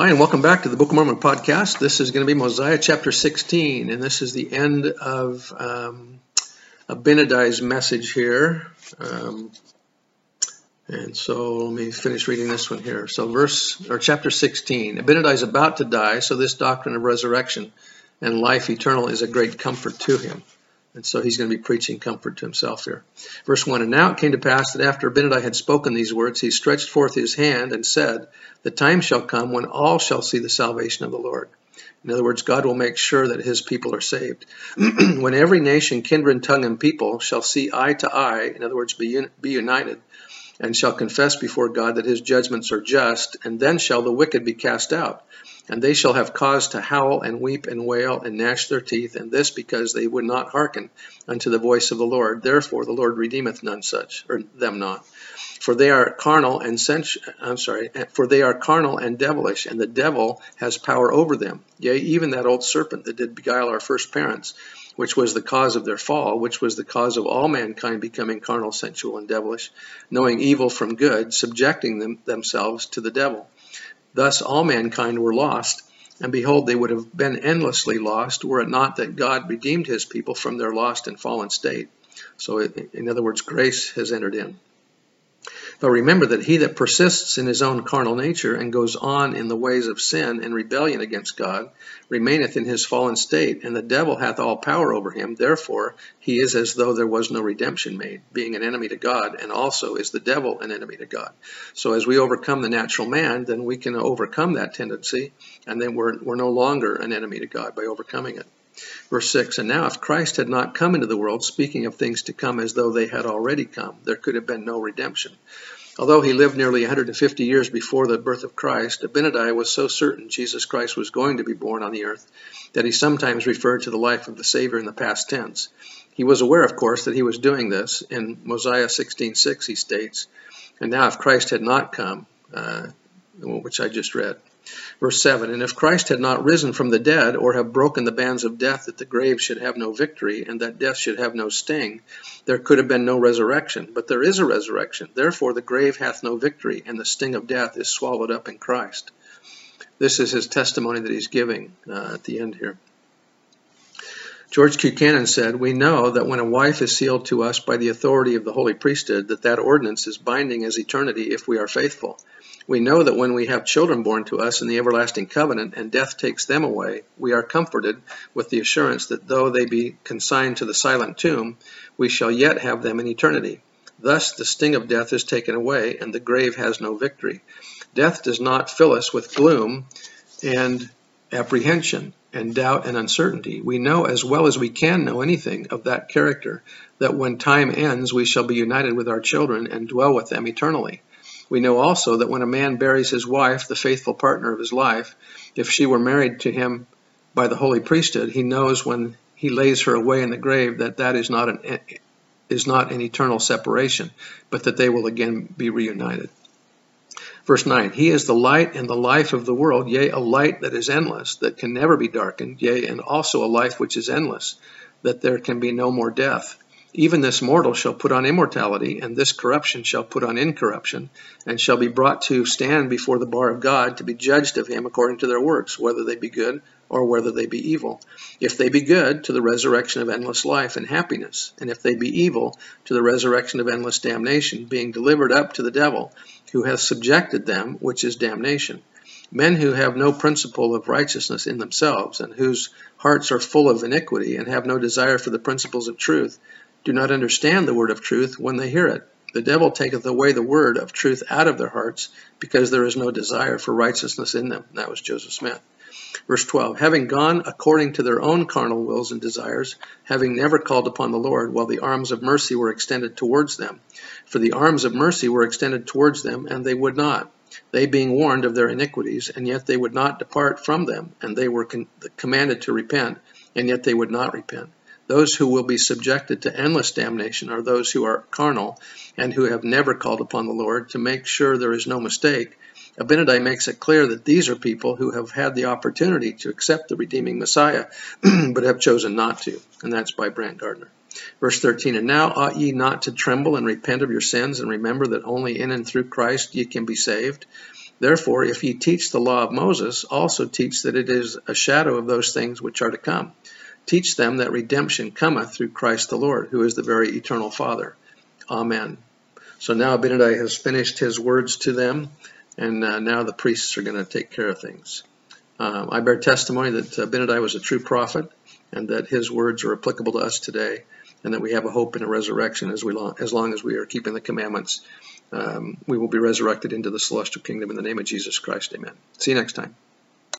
Hi, and welcome back to the Book of Mormon podcast. This is going to be Mosiah chapter 16, and this is the end of um, Abinadi's message here. Um, and so let me finish reading this one here. So, verse or chapter 16 Abinadi is about to die, so this doctrine of resurrection and life eternal is a great comfort to him. And so he's going to be preaching comfort to himself here. Verse 1 And now it came to pass that after Abinadi had spoken these words, he stretched forth his hand and said, The time shall come when all shall see the salvation of the Lord. In other words, God will make sure that his people are saved. when every nation, kindred, tongue, and people shall see eye to eye, in other words, be, un- be united, and shall confess before God that his judgments are just, and then shall the wicked be cast out. And they shall have cause to howl and weep and wail and gnash their teeth, and this because they would not hearken unto the voice of the Lord. Therefore the Lord redeemeth none such, or them not. For they are carnal and sensual, I'm sorry, for they are carnal and devilish, and the devil has power over them. Yea, even that old serpent that did beguile our first parents, which was the cause of their fall, which was the cause of all mankind becoming carnal, sensual, and devilish, knowing evil from good, subjecting them, themselves to the devil. Thus all mankind were lost, and behold, they would have been endlessly lost were it not that God redeemed his people from their lost and fallen state. So, in other words, grace has entered in. But remember that he that persists in his own carnal nature and goes on in the ways of sin and rebellion against God remaineth in his fallen state, and the devil hath all power over him. Therefore he is as though there was no redemption made, being an enemy to God, and also is the devil an enemy to God. So as we overcome the natural man, then we can overcome that tendency, and then we're, we're no longer an enemy to God by overcoming it. Verse 6 And now, if Christ had not come into the world, speaking of things to come as though they had already come, there could have been no redemption. Although he lived nearly 150 years before the birth of Christ, Abinadi was so certain Jesus Christ was going to be born on the earth that he sometimes referred to the life of the Savior in the past tense. He was aware, of course, that he was doing this. In Mosiah 16:6, he states, "And now, if Christ had not come," uh, which I just read, Verse 7 And if Christ had not risen from the dead, or have broken the bands of death, that the grave should have no victory, and that death should have no sting, there could have been no resurrection. But there is a resurrection. Therefore the grave hath no victory, and the sting of death is swallowed up in Christ. This is his testimony that he's giving uh, at the end here. George Buchanan said, We know that when a wife is sealed to us by the authority of the holy priesthood, that that ordinance is binding as eternity if we are faithful. We know that when we have children born to us in the everlasting covenant and death takes them away, we are comforted with the assurance that though they be consigned to the silent tomb, we shall yet have them in eternity. Thus the sting of death is taken away, and the grave has no victory. Death does not fill us with gloom and apprehension and doubt and uncertainty. We know as well as we can know anything of that character that when time ends we shall be united with our children and dwell with them eternally. We know also that when a man buries his wife, the faithful partner of his life, if she were married to him by the holy priesthood, he knows when he lays her away in the grave that that is not an is not an eternal separation, but that they will again be reunited. Verse 9 He is the light and the life of the world, yea, a light that is endless, that can never be darkened, yea, and also a life which is endless, that there can be no more death. Even this mortal shall put on immortality, and this corruption shall put on incorruption, and shall be brought to stand before the bar of God to be judged of him according to their works, whether they be good or whether they be evil. If they be good, to the resurrection of endless life and happiness, and if they be evil, to the resurrection of endless damnation, being delivered up to the devil, who hath subjected them, which is damnation. Men who have no principle of righteousness in themselves, and whose hearts are full of iniquity, and have no desire for the principles of truth, do not understand the word of truth when they hear it. The devil taketh away the word of truth out of their hearts, because there is no desire for righteousness in them. That was Joseph Smith. Verse 12 Having gone according to their own carnal wills and desires, having never called upon the Lord, while the arms of mercy were extended towards them. For the arms of mercy were extended towards them, and they would not. they being warned of their iniquities, and yet they would not depart from them, and they were con- commanded to repent, and yet they would not repent. Those who will be subjected to endless damnation are those who are carnal and who have never called upon the Lord to make sure there is no mistake. Abinadi makes it clear that these are people who have had the opportunity to accept the redeeming Messiah, but have chosen not to, and that's by Brant Gardner. Verse 13, And now ought ye not to tremble and repent of your sins, and remember that only in and through Christ ye can be saved. Therefore, if ye teach the law of Moses, also teach that it is a shadow of those things which are to come. Teach them that redemption cometh through Christ the Lord, who is the very eternal Father. Amen. So now Abinadi has finished his words to them, and uh, now the priests are going to take care of things. Um, I bear testimony that Abinadi was a true prophet, and that his words are applicable to us today and that we have a hope in a resurrection as we long, as long as we are keeping the commandments. Um, we will be resurrected into the celestial kingdom in the name of Jesus Christ. Amen. See you next time.